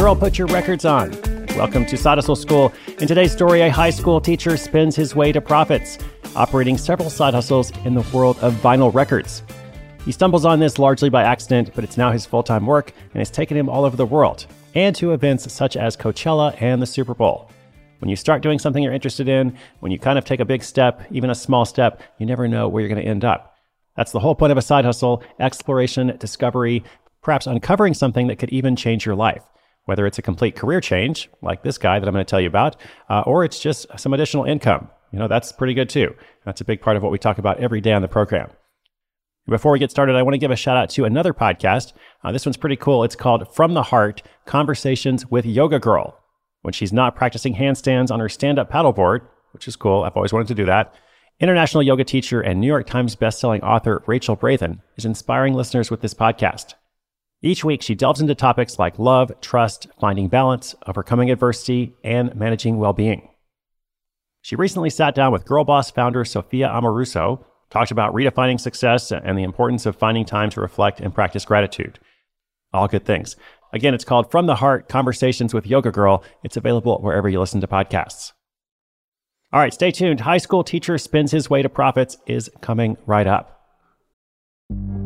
Girl, put your records on. Welcome to Side Hustle School. In today's story, a high school teacher spins his way to profits, operating several side hustles in the world of vinyl records. He stumbles on this largely by accident, but it's now his full time work and has taken him all over the world and to events such as Coachella and the Super Bowl. When you start doing something you're interested in, when you kind of take a big step, even a small step, you never know where you're going to end up. That's the whole point of a side hustle exploration, discovery, perhaps uncovering something that could even change your life whether it's a complete career change, like this guy that I'm going to tell you about, uh, or it's just some additional income. You know, that's pretty good too. That's a big part of what we talk about every day on the program. Before we get started, I want to give a shout out to another podcast. Uh, this one's pretty cool. It's called From the Heart Conversations with Yoga Girl. When she's not practicing handstands on her stand up paddleboard, which is cool, I've always wanted to do that. International yoga teacher and New York Times bestselling author Rachel Brathen is inspiring listeners with this podcast. Each week, she delves into topics like love, trust, finding balance, overcoming adversity, and managing well being. She recently sat down with Girl Boss founder Sophia Amoruso, talked about redefining success and the importance of finding time to reflect and practice gratitude. All good things. Again, it's called From the Heart Conversations with Yoga Girl. It's available wherever you listen to podcasts. All right, stay tuned. High school teacher spins his way to profits is coming right up.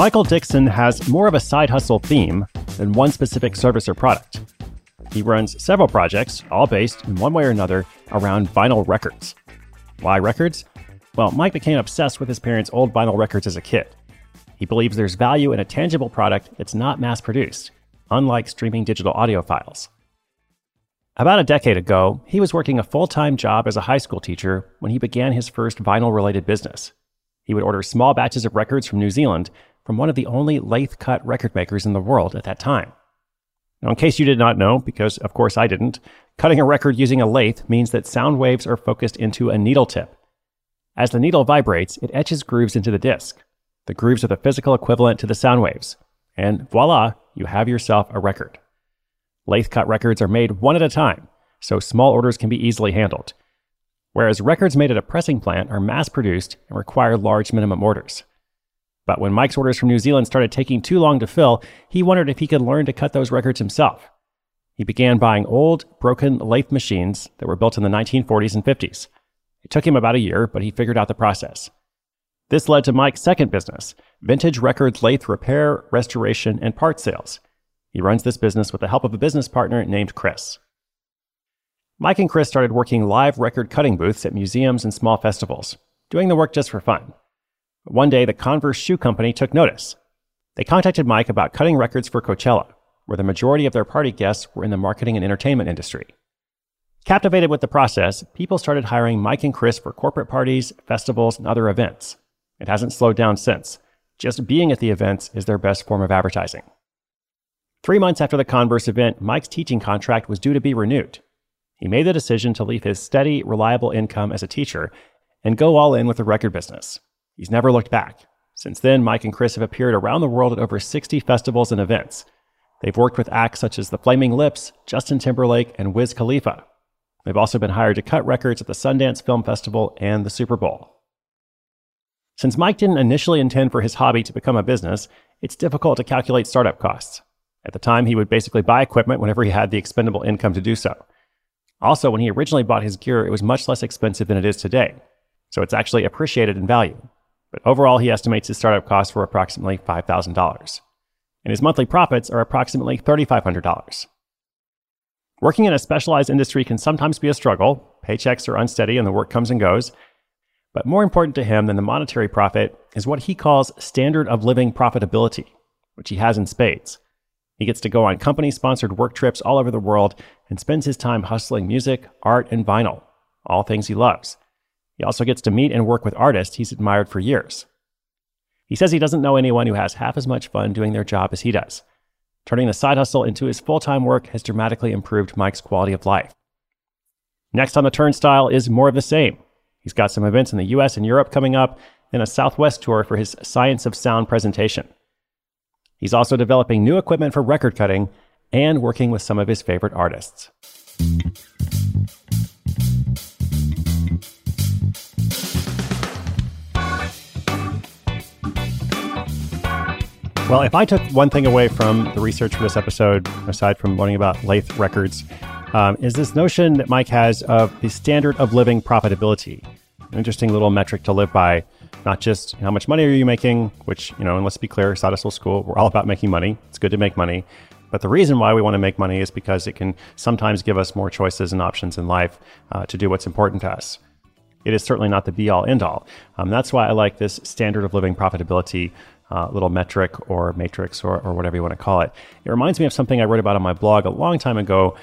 Michael Dixon has more of a side hustle theme than one specific service or product. He runs several projects, all based in one way or another around vinyl records. Why records? Well, Mike became obsessed with his parents' old vinyl records as a kid. He believes there's value in a tangible product that's not mass produced, unlike streaming digital audio files. About a decade ago, he was working a full time job as a high school teacher when he began his first vinyl related business. He would order small batches of records from New Zealand from one of the only lathe cut record makers in the world at that time. Now, in case you did not know, because of course I didn't, cutting a record using a lathe means that sound waves are focused into a needle tip. As the needle vibrates, it etches grooves into the disc. The grooves are the physical equivalent to the sound waves. And voila, you have yourself a record. Lathe cut records are made one at a time, so small orders can be easily handled. Whereas records made at a pressing plant are mass produced and require large minimum orders. But when Mike's orders from New Zealand started taking too long to fill, he wondered if he could learn to cut those records himself. He began buying old, broken lathe machines that were built in the 1940s and 50s. It took him about a year, but he figured out the process. This led to Mike's second business, Vintage Records Lathe Repair, Restoration, and Part Sales. He runs this business with the help of a business partner named Chris. Mike and Chris started working live record cutting booths at museums and small festivals, doing the work just for fun. One day, the Converse Shoe Company took notice. They contacted Mike about cutting records for Coachella, where the majority of their party guests were in the marketing and entertainment industry. Captivated with the process, people started hiring Mike and Chris for corporate parties, festivals, and other events. It hasn't slowed down since. Just being at the events is their best form of advertising. Three months after the Converse event, Mike's teaching contract was due to be renewed. He made the decision to leave his steady, reliable income as a teacher and go all in with the record business. He's never looked back. Since then, Mike and Chris have appeared around the world at over 60 festivals and events. They've worked with acts such as the Flaming Lips, Justin Timberlake, and Wiz Khalifa. They've also been hired to cut records at the Sundance Film Festival and the Super Bowl. Since Mike didn't initially intend for his hobby to become a business, it's difficult to calculate startup costs. At the time, he would basically buy equipment whenever he had the expendable income to do so. Also, when he originally bought his gear, it was much less expensive than it is today, so it's actually appreciated in value. But overall, he estimates his startup costs were approximately $5,000. And his monthly profits are approximately $3,500. Working in a specialized industry can sometimes be a struggle. Paychecks are unsteady and the work comes and goes. But more important to him than the monetary profit is what he calls standard of living profitability, which he has in spades. He gets to go on company sponsored work trips all over the world and spends his time hustling music, art, and vinyl, all things he loves. He also gets to meet and work with artists he's admired for years. He says he doesn't know anyone who has half as much fun doing their job as he does. Turning the side hustle into his full time work has dramatically improved Mike's quality of life. Next on the turnstile is more of the same. He's got some events in the US and Europe coming up, and a Southwest tour for his Science of Sound presentation. He's also developing new equipment for record cutting and working with some of his favorite artists. Well, if I took one thing away from the research for this episode, aside from learning about Lathe Records, um, is this notion that Mike has of the standard of living profitability. An interesting little metric to live by not just how much money are you making, which, you know, and let's be clear, Side Hustle School, we're all about making money. It's good to make money. But the reason why we want to make money is because it can sometimes give us more choices and options in life uh, to do what's important to us. It is certainly not the be all end all. Um, that's why I like this standard of living profitability uh, little metric or matrix or, or whatever you want to call it. It reminds me of something I wrote about on my blog a long time ago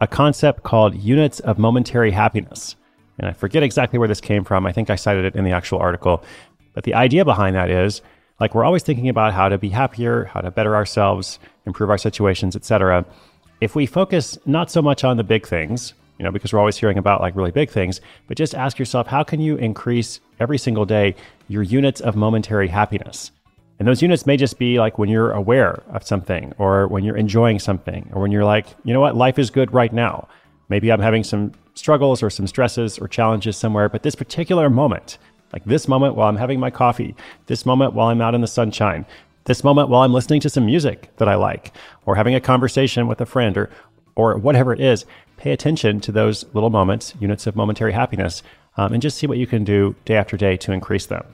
a concept called units of momentary happiness. And I forget exactly where this came from. I think I cited it in the actual article. But the idea behind that is like we're always thinking about how to be happier, how to better ourselves, improve our situations, etc. If we focus not so much on the big things, you know, because we're always hearing about like really big things, but just ask yourself, how can you increase every single day your units of momentary happiness? And those units may just be like when you're aware of something or when you're enjoying something or when you're like, you know what, life is good right now. Maybe I'm having some struggles or some stresses or challenges somewhere, but this particular moment, like this moment while I'm having my coffee, this moment while I'm out in the sunshine, this moment while I'm listening to some music that I like, or having a conversation with a friend, or, or whatever it is, pay attention to those little moments, units of momentary happiness, um, and just see what you can do day after day to increase them.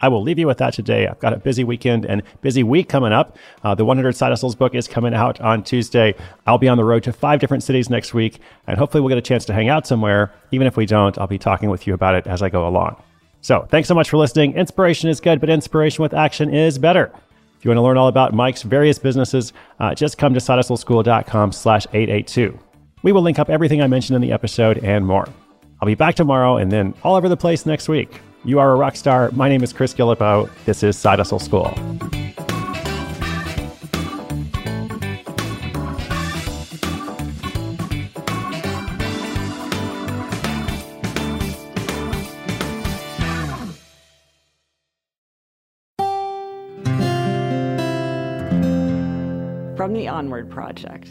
I will leave you with that today. I've got a busy weekend and busy week coming up. Uh, the 100 Side Hustles book is coming out on Tuesday. I'll be on the road to five different cities next week, and hopefully we'll get a chance to hang out somewhere. Even if we don't, I'll be talking with you about it as I go along. So thanks so much for listening. Inspiration is good, but inspiration with action is better. If you want to learn all about Mike's various businesses, uh, just come to sidehustleschool.com slash 882. We will link up everything I mentioned in the episode and more. I'll be back tomorrow and then all over the place next week. You are a rock star. My name is Chris Guillebeau. This is Side Hustle School. From the Onward Project.